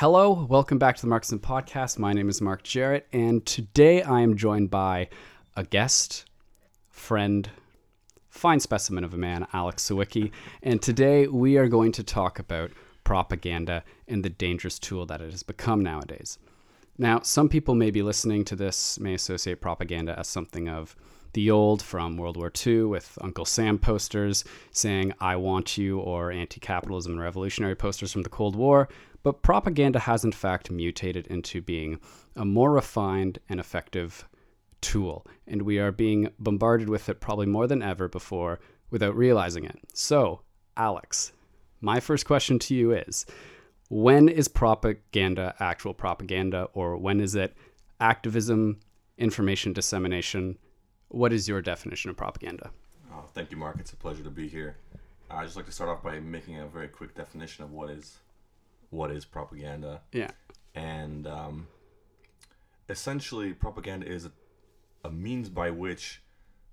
Hello, welcome back to the Marksman Podcast. My name is Mark Jarrett, and today I am joined by a guest, friend, fine specimen of a man, Alex Sawicki. And today we are going to talk about propaganda and the dangerous tool that it has become nowadays. Now, some people may be listening to this, may associate propaganda as something of the old from World War II with Uncle Sam posters saying, I want you, or anti capitalism and revolutionary posters from the Cold War. But propaganda has in fact mutated into being a more refined and effective tool, and we are being bombarded with it probably more than ever before without realizing it. So, Alex, my first question to you is when is propaganda actual propaganda, or when is it activism, information dissemination? What is your definition of propaganda? Oh, thank you, Mark. It's a pleasure to be here. I'd just like to start off by making a very quick definition of what is what is propaganda. Yeah. And um, essentially, propaganda is a, a means by which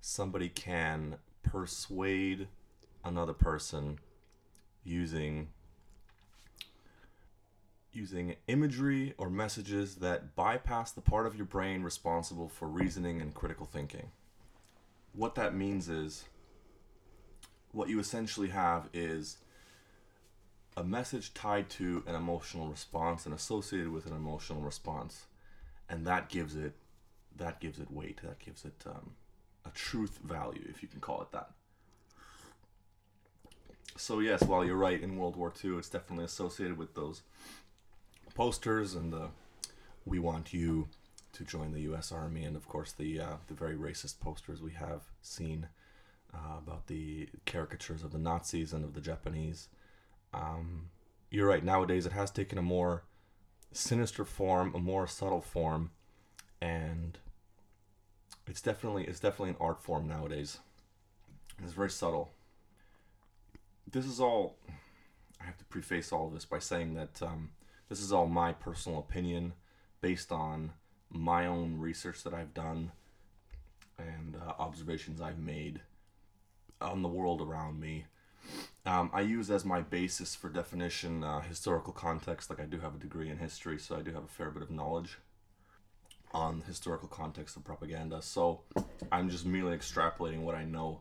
somebody can persuade another person using using imagery or messages that bypass the part of your brain responsible for reasoning and critical thinking. What that means is what you essentially have is a message tied to an emotional response and associated with an emotional response, and that gives it that gives it weight. That gives it um, a truth value, if you can call it that. So yes, while you're right, in World War II, it's definitely associated with those posters and the "We want you to join the U.S. Army," and of course the uh, the very racist posters we have seen uh, about the caricatures of the Nazis and of the Japanese. Um, you're right. Nowadays, it has taken a more sinister form, a more subtle form, and it's definitely it's definitely an art form nowadays. It's very subtle. This is all. I have to preface all of this by saying that um, this is all my personal opinion, based on my own research that I've done and uh, observations I've made on the world around me. Um, I use as my basis for definition uh, historical context. Like I do have a degree in history, so I do have a fair bit of knowledge on historical context of propaganda. So I'm just merely extrapolating what I know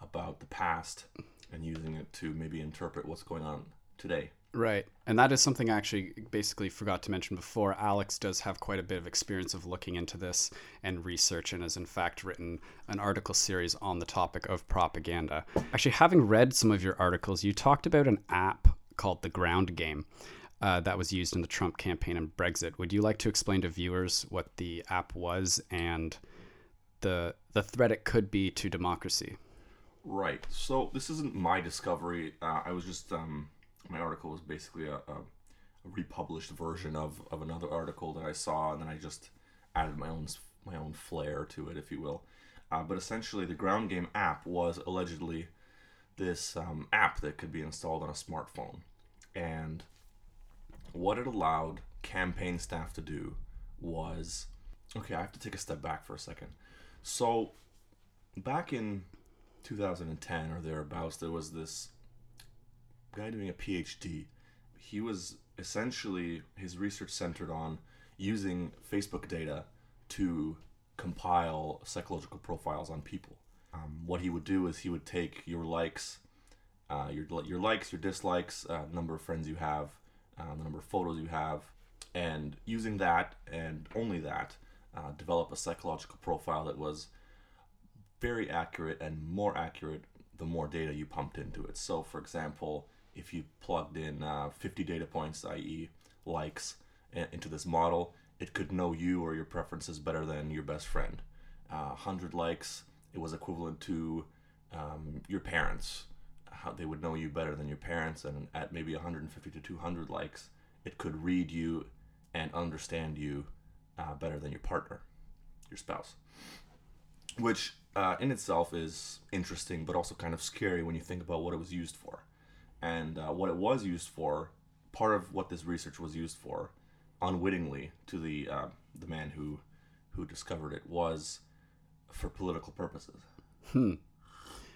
about the past and using it to maybe interpret what's going on today. Right. And that is something I actually basically forgot to mention before. Alex does have quite a bit of experience of looking into this and research and has, in fact, written an article series on the topic of propaganda. Actually, having read some of your articles, you talked about an app called The Ground Game uh, that was used in the Trump campaign and Brexit. Would you like to explain to viewers what the app was and the, the threat it could be to democracy? Right. So this isn't my discovery. Uh, I was just. Um my article was basically a, a, a, republished version of, of another article that I saw, and then I just added my own my own flair to it, if you will. Uh, but essentially, the ground game app was allegedly this um, app that could be installed on a smartphone, and what it allowed campaign staff to do was okay. I have to take a step back for a second. So, back in 2010 or thereabouts, there was this guy doing a PhD. He was essentially his research centered on using Facebook data to compile psychological profiles on people. Um, what he would do is he would take your likes, uh, your your likes, your dislikes, uh, number of friends you have, uh, the number of photos you have, and using that and only that, uh, develop a psychological profile that was very accurate and more accurate the more data you pumped into it. So, for example, if you plugged in uh, 50 data points, i.e., likes, into this model, it could know you or your preferences better than your best friend. Uh, 100 likes, it was equivalent to um, your parents. How they would know you better than your parents, and at maybe 150 to 200 likes, it could read you and understand you uh, better than your partner, your spouse. Which uh, in itself is interesting, but also kind of scary when you think about what it was used for and uh, what it was used for. Part of what this research was used for, unwittingly to the uh, the man who who discovered it, was for political purposes. Hmm.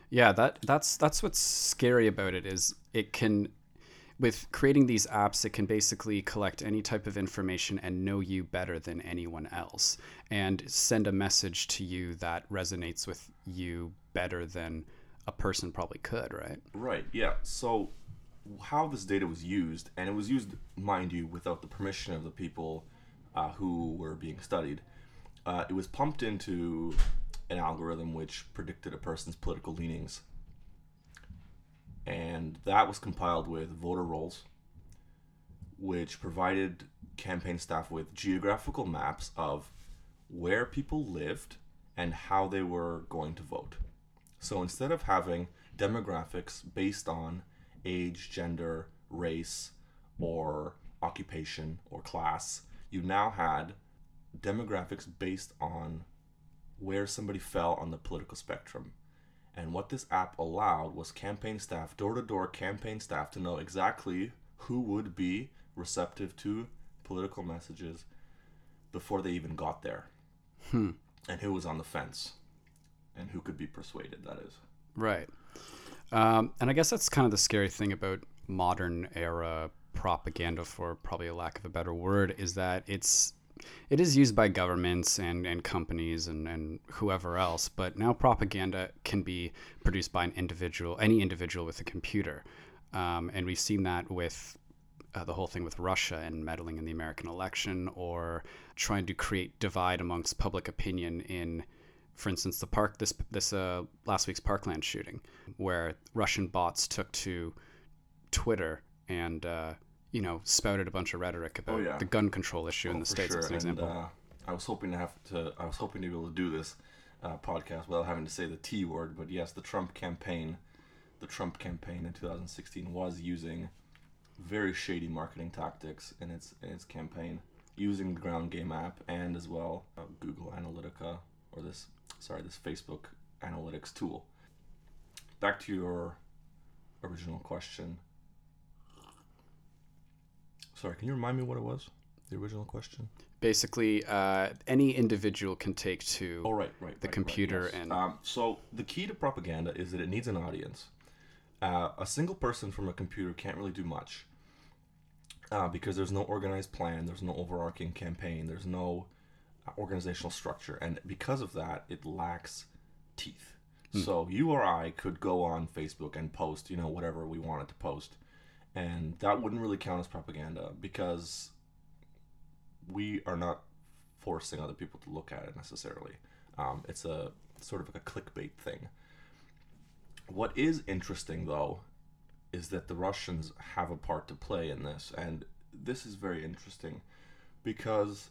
Yeah, that that's that's what's scary about it is it can with creating these apps, it can basically collect any type of information and know you better than anyone else and send a message to you that resonates with you better than a person probably could, right? Right. Yeah. So how this data was used, and it was used, mind you, without the permission of the people uh, who were being studied. Uh, it was pumped into an algorithm which predicted a person's political leanings. And that was compiled with voter rolls, which provided campaign staff with geographical maps of where people lived and how they were going to vote. So instead of having demographics based on age, gender, race, or occupation or class, you now had demographics based on where somebody fell on the political spectrum. And what this app allowed was campaign staff, door to door campaign staff, to know exactly who would be receptive to political messages before they even got there. Hmm. And who was on the fence. And who could be persuaded, that is. Right. Um, and I guess that's kind of the scary thing about modern era propaganda, for probably a lack of a better word, is that it's it is used by governments and, and companies and, and whoever else, but now propaganda can be produced by an individual, any individual with a computer. Um, and we've seen that with uh, the whole thing with Russia and meddling in the American election or trying to create divide amongst public opinion in, for instance, the park, this, this uh, last week's Parkland shooting, where Russian bots took to Twitter and uh, you know, spouted a bunch of rhetoric about Oh, yeah. the gun control issue in Oh, the for states, as an And, example. uh, I was hoping to have to. I was hoping to be able to do this uh, podcast without having to say the T word. But yes, the Trump campaign, the Trump campaign in 2016 was using very shady marketing tactics in its in its campaign, using the Ground Game app and as well uh, Google Analytica or this sorry this Facebook Analytics tool. Back to your original question. Sorry, can you remind me what it was? The original question. Basically, uh, any individual can take to Oh, right, right. the right, computer right, yes. and- Um, so the key to propaganda is that it needs an audience. Uh, a single person from a computer can't really do much uh, because there's no organized plan, there's no overarching campaign, there's no organizational structure, and because of that, it lacks teeth. So you or I could go on Facebook and post, you know, whatever we wanted to post, and that wouldn't really count as propaganda because we are not forcing other people to look at it necessarily. Um, it's a sort of like a clickbait thing. What is interesting, though, is that the Russians have a part to play in this, and this is very interesting because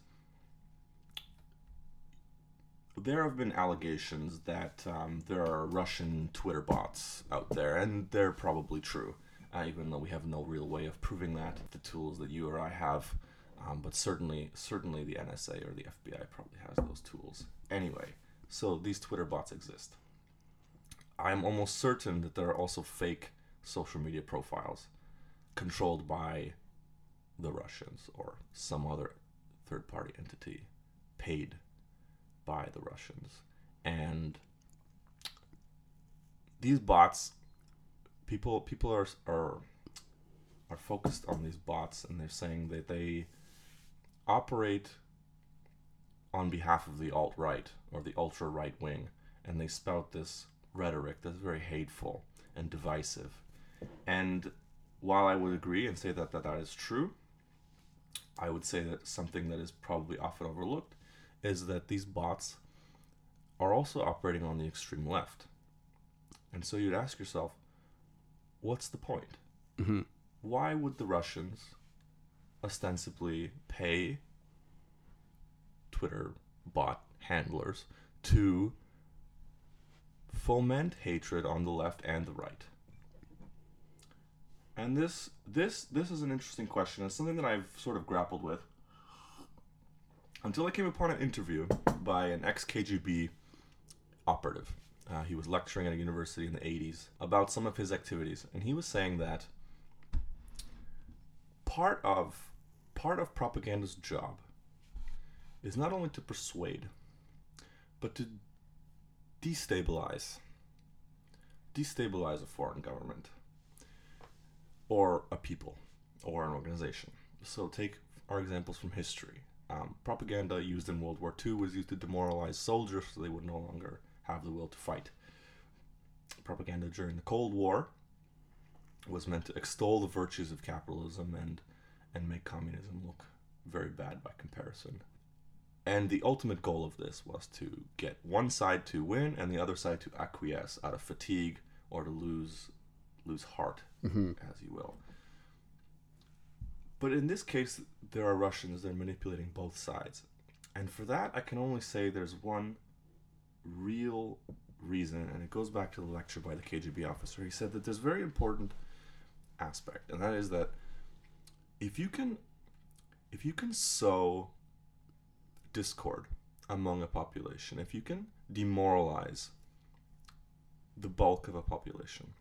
there have been allegations that um, there are Russian Twitter bots out there, and they're probably true, uh, even though we have no real way of proving that. The tools that you or I have, um, but certainly, certainly the NSA or the FBI probably has those tools. Anyway, so these Twitter bots exist. I'm almost certain that there are also fake social media profiles controlled by the Russians or some other third party entity paid by the Russians. And these bots people people are are are focused on these bots and they're saying that they operate on behalf of the alt right or the ultra right wing and they spout this rhetoric that's very hateful and divisive. And while I would agree and say that that, that is true, I would say that something that is probably often overlooked is that these bots are also operating on the extreme left. And so you'd ask yourself, what's the point? hmm Why would the Russians ostensibly pay Twitter bot handlers to foment hatred on the left and the right? And this this this is an interesting question. It's something that I've sort of grappled with until I came upon an interview by an ex KGB operative. Uh, he was lecturing at a university in the 80s about some of his activities, and he was saying that part of part of propaganda's job is not only to persuade, but to destabilize destabilize a foreign government. or a people or an organization. So take our examples from history. Um, propaganda used in World War II was used to demoralize soldiers so they would no longer have the will to fight. Propaganda during the Cold War was meant to extol the virtues of capitalism and and make communism look very bad by comparison. And the ultimate goal of this was to get one side to win and the other side to acquiesce out of fatigue or to lose lose heart, as you will. But in this case, there are Russians that are manipulating both sides. And for that, I can only say there's one real reason, and it goes back to the lecture by the KGB officer. He said that there's a very important aspect, and that is that if you can if you can sow discord among a population, if you can demoralize the bulk of a population,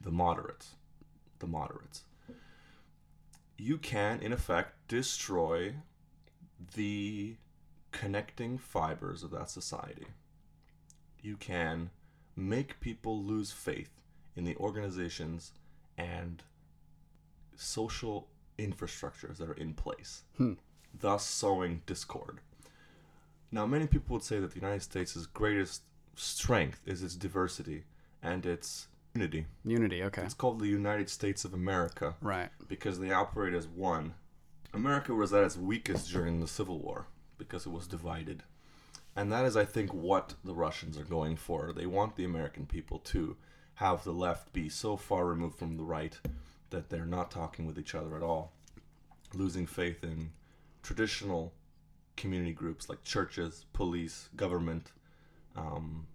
the moderates, the moderates, you can, in effect, destroy the connecting fibers of that society. You can make people lose faith in the organizations and social infrastructures that are in place, hmm. thus sowing discord. Now, many people would say that the United States' greatest strength is its diversity and its unity. Unity. Okay. It's called the United States of America Right. because they operate as one. America was at its weakest during the Civil War because it was divided. And that is, I think, what the Russians are going for. They want the American people to have the left be so far removed from the right that they're not talking with each other at all, losing faith in traditional community groups like churches, police, government, um,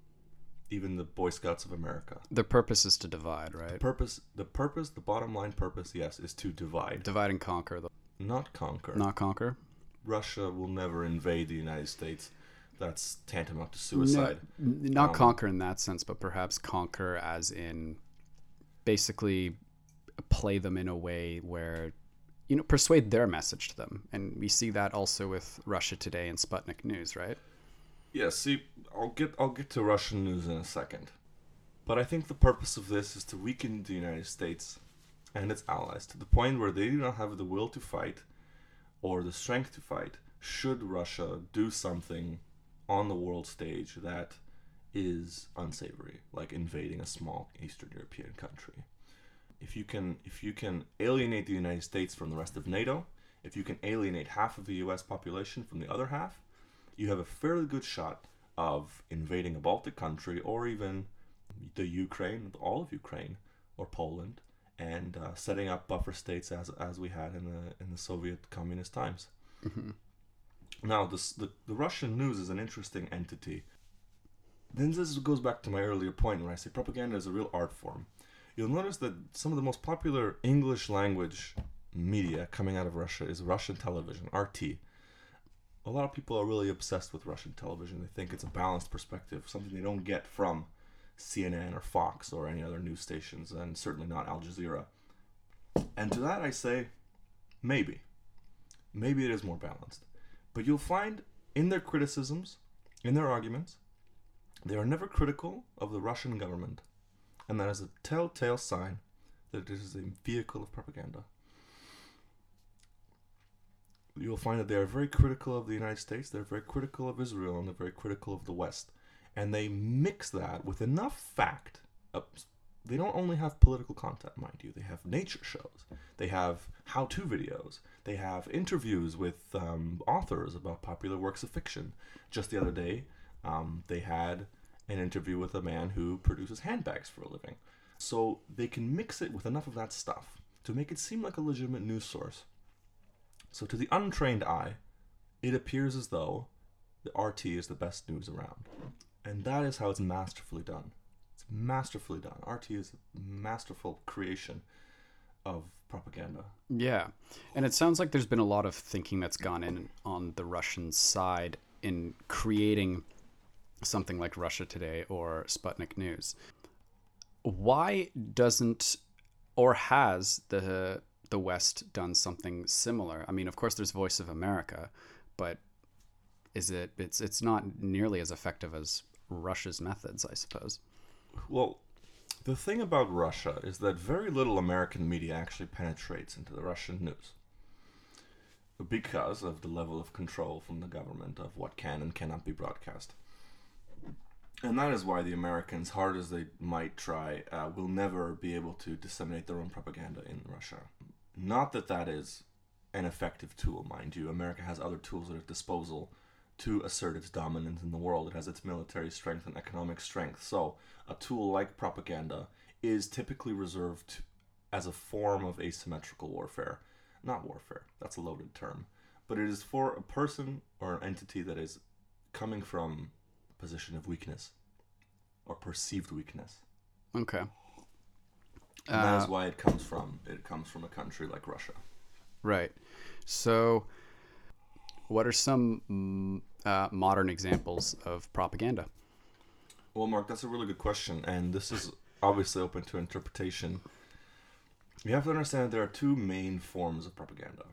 even the Boy Scouts of America. The purpose is to divide, right? The Purpose, the purpose, the bottom line purpose, yes, is to divide, Divide and conquer. The, not conquer. not conquer. Russia will never invade the United States. That's tantamount to suicide. N- Um, not conquer in that sense, but perhaps conquer as in basically play them in a way where you know persuade their message to them. And we see that also with Russia Today and Sputnik News, right? Yeah, see, I'll get I'll get to Russian news in a second. But I think the purpose of this is to weaken the United States and its allies to the point where they do not have the will to fight or the strength to fight should Russia do something on the world stage that is unsavory, like invading a small Eastern European country. If you can if you can alienate the United States from the rest of NATO, if you can alienate half of the US population from the other half, you have a fairly good shot of invading a Baltic country or even the Ukraine, all of Ukraine or Poland, and uh, setting up buffer states as as we had in the in the Soviet communist times. Now, this, the the Russian news is an interesting entity. Then this goes back to my earlier point where I say propaganda is a real art form. You'll notice that some of the most popular English language media coming out of Russia is Russian television, RT a lot of people are really obsessed with Russian television. They think it's a balanced perspective, something they don't get from CNN or Fox or any other news stations, and certainly not Al Jazeera. And to that I say, maybe. Maybe it is more balanced. But you'll find in their criticisms, in their arguments, they are never critical of the Russian government. And that is a telltale sign that it is a vehicle of propaganda you'll find that they are very critical of the United States, they're very critical of Israel, and they're very critical of the West. And they mix that with enough fact. They don't only have political content, mind you, they have nature shows, they have how to videos, they have interviews with um, authors about popular works of fiction. Just the other day, um, they had an interview with a man who produces handbags for a living. So they can mix it with enough of that stuff to make it seem like a legitimate news source. So to the untrained eye, it appears as though the RT is the best news around. And that is how it's masterfully done. It's masterfully done. RT is a masterful creation of propaganda. Yeah. And it sounds like there's been a lot of thinking that's gone in on the Russian side in creating something like Russia Today or Sputnik News. Why doesn't or has the the West done something similar? I mean, of course there's Voice of America, but is it it's it's not nearly as effective as Russia's methods, I suppose. Well, The thing about Russia is that very little American media actually penetrates into the Russian news because of the level of control from the government of what can and cannot be broadcast. And that is why the Americans, hard as they might try, uh, will never be able to disseminate their own propaganda in Russia. Not that that is an effective tool, mind you. America has other tools at its disposal to assert its dominance in the world. It has its military strength and economic strength. So, a tool like propaganda is typically reserved as a form of asymmetrical warfare. Not warfare, that's a loaded term. But it is for a person or an entity that is coming from a position of weakness or perceived weakness. Okay. And that Uh, is why it comes from it comes from a country like Russia. Right. So, what are some mm, uh, modern examples of propaganda? Well, Mark, that's a really good question, and this is obviously open to interpretation. You have to understand that there are two main forms of propaganda.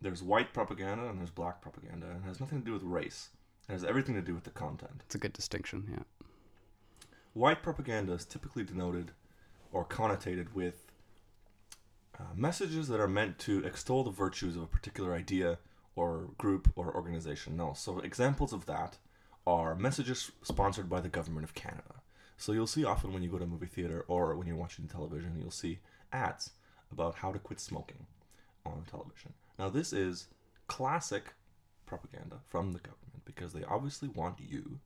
There's white propaganda and there's black propaganda, and it has nothing to do with race. It has everything to do with the content. It's a good distinction. Yeah. White propaganda is typically denoted or connotated with uh, messages that are meant to extol the virtues of a particular idea or group or organization. No, so examples of that are messages sponsored by the government of Canada. So you'll see often when you go to a movie theater or when you're watching television, you'll see ads about how to quit smoking on television. Now, this is classic propaganda from the government because they obviously want you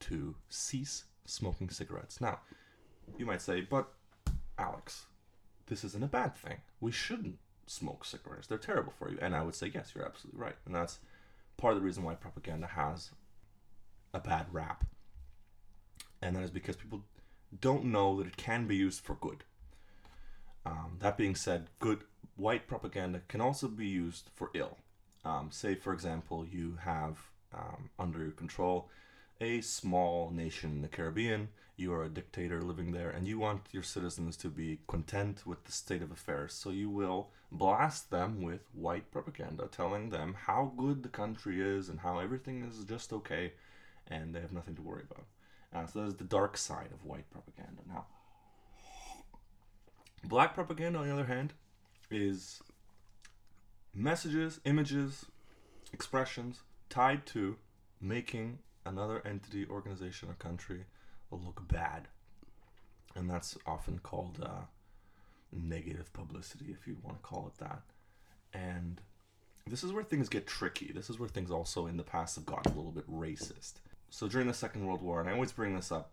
to cease smoking cigarettes. Now, you might say, but Alex, this isn't a bad thing. We shouldn't smoke cigarettes. They're terrible for you. And I would say, yes, you're absolutely right. And that's part of the reason why propaganda has a bad rap. And that is because people don't know that it can be used for good. Um, that being said, good white propaganda can also be used for ill. Um, say, for example, you have um, under your control a small nation in the Caribbean. You are a dictator living there, and you want your citizens to be content with the state of affairs. So you will blast them with white propaganda, telling them how good the country is and how everything is just okay, and they have nothing to worry about. Uh, so that is the dark side of white propaganda. Now, black propaganda, on the other hand, is messages, images, expressions tied to making another entity, organization, or country will look bad. And that's often called uh, negative publicity, if you want to call it that. And this is where things get tricky. This is where things also in the past have gotten a little bit racist. So during the Second World War, and I always bring this up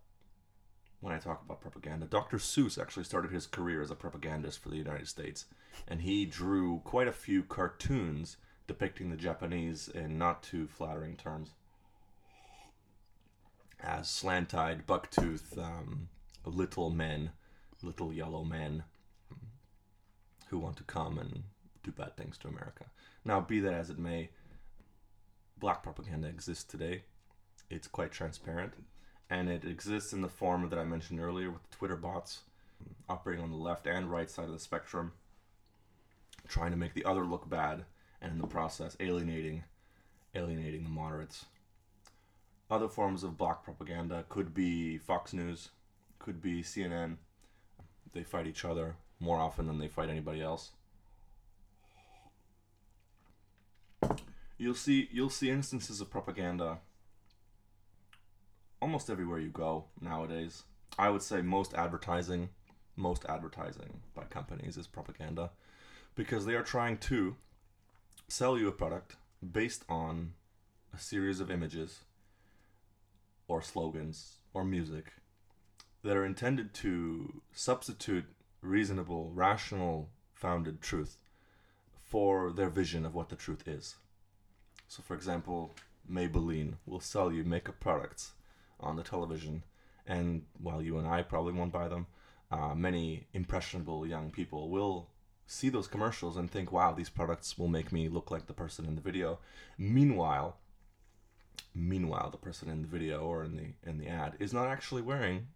when I talk about propaganda, Dr. Seuss actually started his career as a propagandist for the United States. And he drew quite a few cartoons depicting the Japanese in not too flattering terms as slant-eyed, buck-toothed, um, little men, little yellow men who want to come and do bad things to America. Now, be that as it may, black propaganda exists today. It's quite transparent, and it exists in the form that I mentioned earlier with Twitter bots operating on the left and right side of the spectrum, trying to make the other look bad, and in the process alienating, alienating the moderates. Other forms of black propaganda could be Fox News, could be CNN. They fight each other more often than they fight anybody else. You'll see you'll see instances of propaganda almost everywhere you go nowadays. I would say most advertising, most advertising by companies is propaganda because they are trying to sell you a product based on a series of images or slogans or music that are intended to substitute reasonable, rational, founded truth for their vision of what the truth is. So, for example, Maybelline will sell you makeup products on the television, and while you and I probably won't buy them, uh, many impressionable young people will see those commercials and think, wow, these products will make me look like the person in the video. Meanwhile, meanwhile, the person in the video or in the in the ad is not actually wearing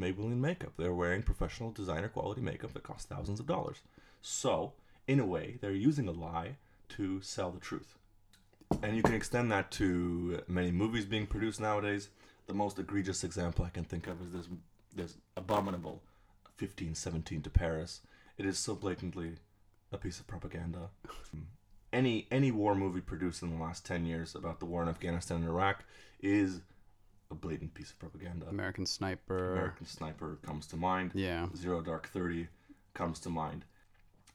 Maybelline makeup. They're wearing professional designer quality makeup that costs thousands of dollars. So, in a way, they're using a lie to sell the truth. And you can extend that to many movies being produced nowadays. The most egregious example I can think of is this this abominable 1517 to Paris. It is so blatantly a piece of propaganda. any any war movie produced in the last 10 years about the war in Afghanistan and Iraq is a blatant piece of propaganda. American Sniper. American Sniper comes to mind. Yeah. Zero Dark Thirty comes to mind.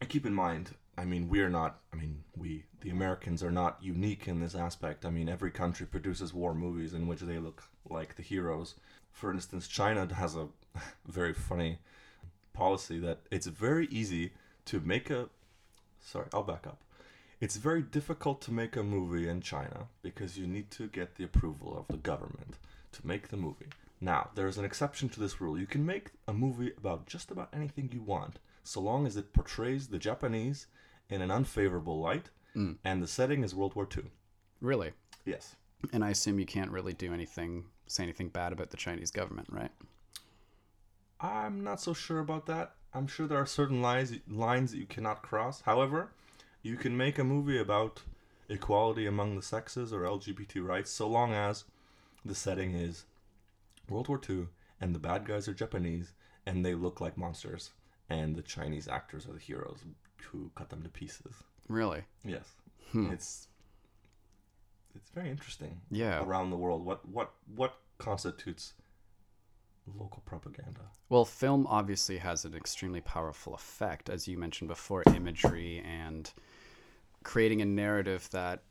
And keep in mind, I mean, we're not, I mean, we, the Americans, are not unique in this aspect. I mean, every country produces war movies in which they look like the heroes. For instance, China has a very funny policy that it's very easy to make a. Sorry, I'll back up. It's very difficult to make a movie in China because you need to get the approval of the government to make the movie. Now, there's an exception to this rule. You can make a movie about just about anything you want, so long as it portrays the Japanese in an unfavorable light mm. and the setting is World War II. Really? Yes. And I assume you can't really do anything, say anything bad about the Chinese government, right? I'm not so sure about that. I'm sure there are certain lines lines that you cannot cross. However, you can make a movie about equality among the sexes or LGBT rights so long as the setting is World War II and the bad guys are Japanese and they look like monsters and the Chinese actors are the heroes who cut them to pieces. Really? Yes. Hmm. It's it's very interesting Yeah. around the world what what what constitutes local propaganda. Well, film obviously has an extremely powerful effect, as you mentioned before, imagery and creating a narrative that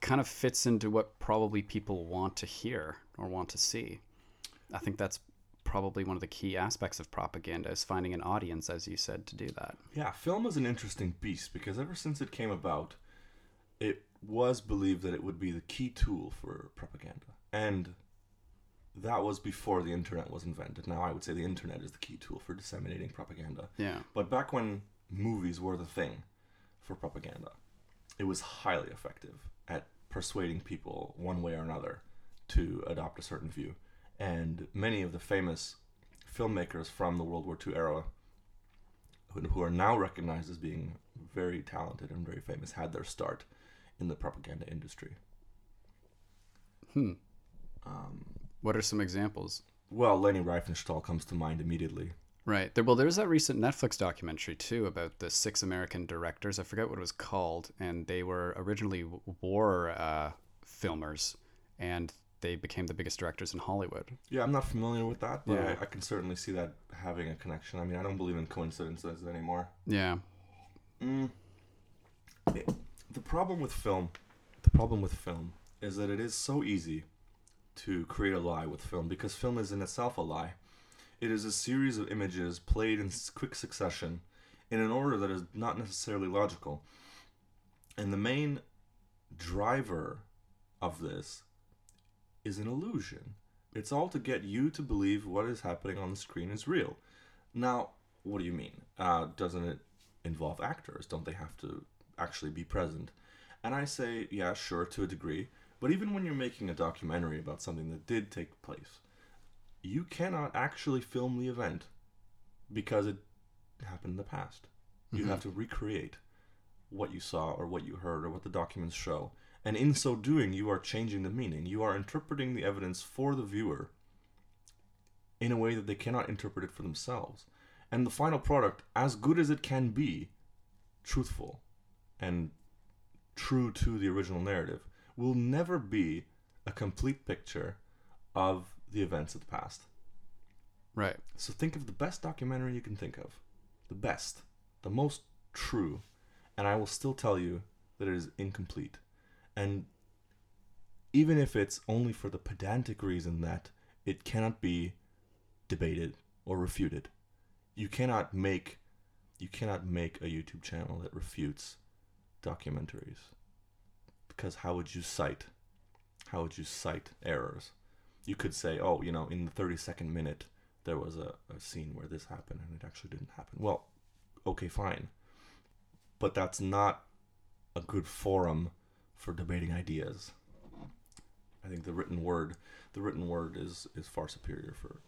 kind of fits into what probably people want to hear or want to see. I think that's probably one of the key aspects of propaganda is finding an audience, as you said, to do that. Yeah, film is an interesting beast because ever since it came about, it was believed that it would be the key tool for propaganda. And that was before the internet was invented. Now I would say the internet is the key tool for disseminating propaganda. Yeah. But back when movies were the thing for propaganda, it was highly effective at persuading people one way or another to adopt a certain view. And many of the famous filmmakers from the World War II era, who, are now recognized as being very talented and very famous, had their start in the propaganda industry. Hmm. Um, What are some examples? well, Leni Riefenstahl comes to mind immediately. Right. There, well, there's that recent Netflix documentary too about the six American directors. I forget what it was called, and they were originally war uh, filmers, and they became the biggest directors in Hollywood. Yeah, I'm not familiar with that, but Yeah. I, I can certainly see that having a connection. I mean, I don't believe in coincidences anymore. Yeah. Mm. It- the problem with film, the problem with film is that it is so easy to create a lie with film because film is in itself a lie. It is a series of images played in quick succession in an order that is not necessarily logical. And the main driver of this is an illusion. It's all to get you to believe what is happening on the screen is real. Now, what do you mean? Uh, doesn't it involve actors? Don't they have to actually be present? And I say, yeah, sure, to a degree. But even when you're making a documentary about something that did take place, you cannot actually film the event because it happened in the past. You mm-hmm. have to recreate what you saw or what you heard or what the documents show. And in so doing, you are changing the meaning. You are interpreting the evidence for the viewer in a way that they cannot interpret it for themselves. And the final product, as good as it can be, truthful and true to the original narrative, will never be a complete picture of the events of the past. Right. So think of the best documentary you can think of. The best. The most true. And I will still tell you that it is incomplete. And even if it's only for the pedantic reason that it cannot be debated or refuted, you cannot make you cannot make a YouTube channel that refutes documentaries. Because how would you cite how would you cite errors? You could say, oh, you know, in the 30 second minute, there was a, a scene where this happened and it actually didn't happen. Well, okay, fine. But that's not a good forum for debating ideas. I think the written word, the written word is, is far superior for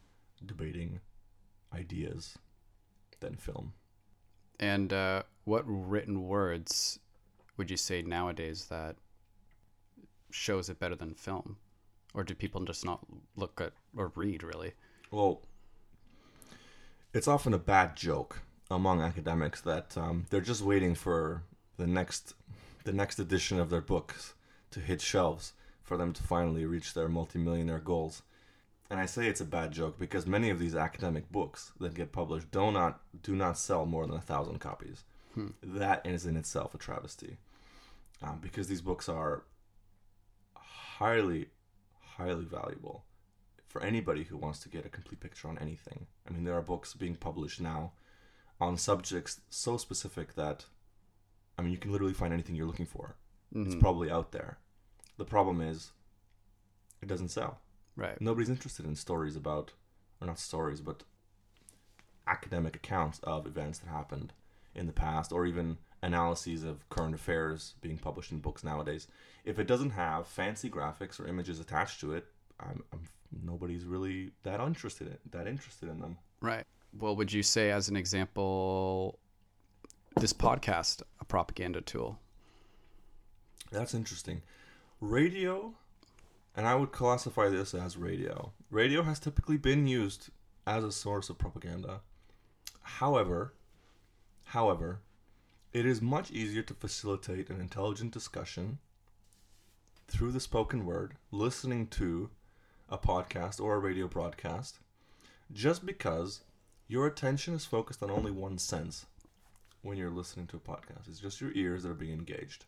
debating ideas than film. And uh, what written words would you say nowadays that shows it better than film? Or do people just not look at or read really? Well, it's often a bad joke among academics that um, they're just waiting for the next the next edition of their books to hit shelves for them to finally reach their multimillionaire goals. And I say it's a bad joke because many of these academic books that get published do not do not sell more than a thousand copies. Hmm. That is in itself a travesty, um, because these books are highly, highly valuable for anybody who wants to get a complete picture on anything. I mean, there are books being published now on subjects so specific that, I mean, you can literally find anything you're looking for. It's Mhm. probably out there. The problem is, it doesn't sell. right. Nobody's interested in stories about, or not stories, but academic accounts of events that happened in the past, or even analyses of current affairs being published in books nowadays. If it doesn't have fancy graphics or images attached to it, I'm, I'm nobody's really that interested in that interested in them. Right. Well, would you say, as an example, this podcast a propaganda tool? That's interesting. Radio, and I would classify this as radio. Radio has typically been used as a source of propaganda. However, however, it is much easier to facilitate an intelligent discussion through the spoken word, listening to a podcast or a radio broadcast, just because your attention is focused on only one sense when you're listening to a podcast. It's just your ears that are being engaged.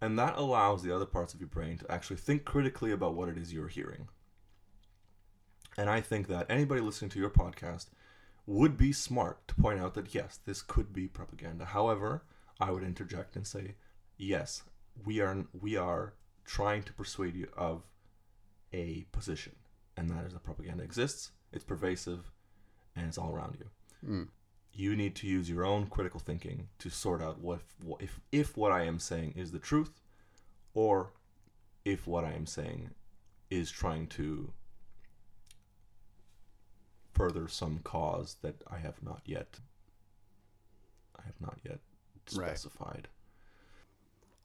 And that allows the other parts of your brain to actually think critically about what it is you're hearing. And I think that anybody listening to your podcast would be smart to point out that yes, this could be propaganda. However, I would interject and say, yes, we are we are trying to persuade you of a position, and that is that propaganda exists, it's pervasive, and it's all around you Mm. you need to use your own critical thinking to sort out what if, if if what I am saying is the truth, or if what I am saying is trying to further some cause that I have not yet I have not yet Right. specified.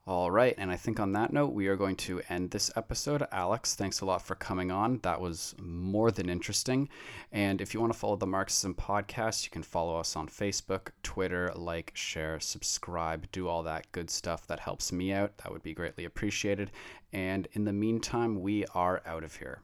All right. And I think on that note, we are going to end this episode. Alex, thanks a lot for coming on. That was more than interesting. And if you want to follow the Marxism podcast, you can follow us on Facebook, Twitter, like, share, subscribe, do all that good stuff that helps me out. That would be greatly appreciated. And in the meantime, we are out of here.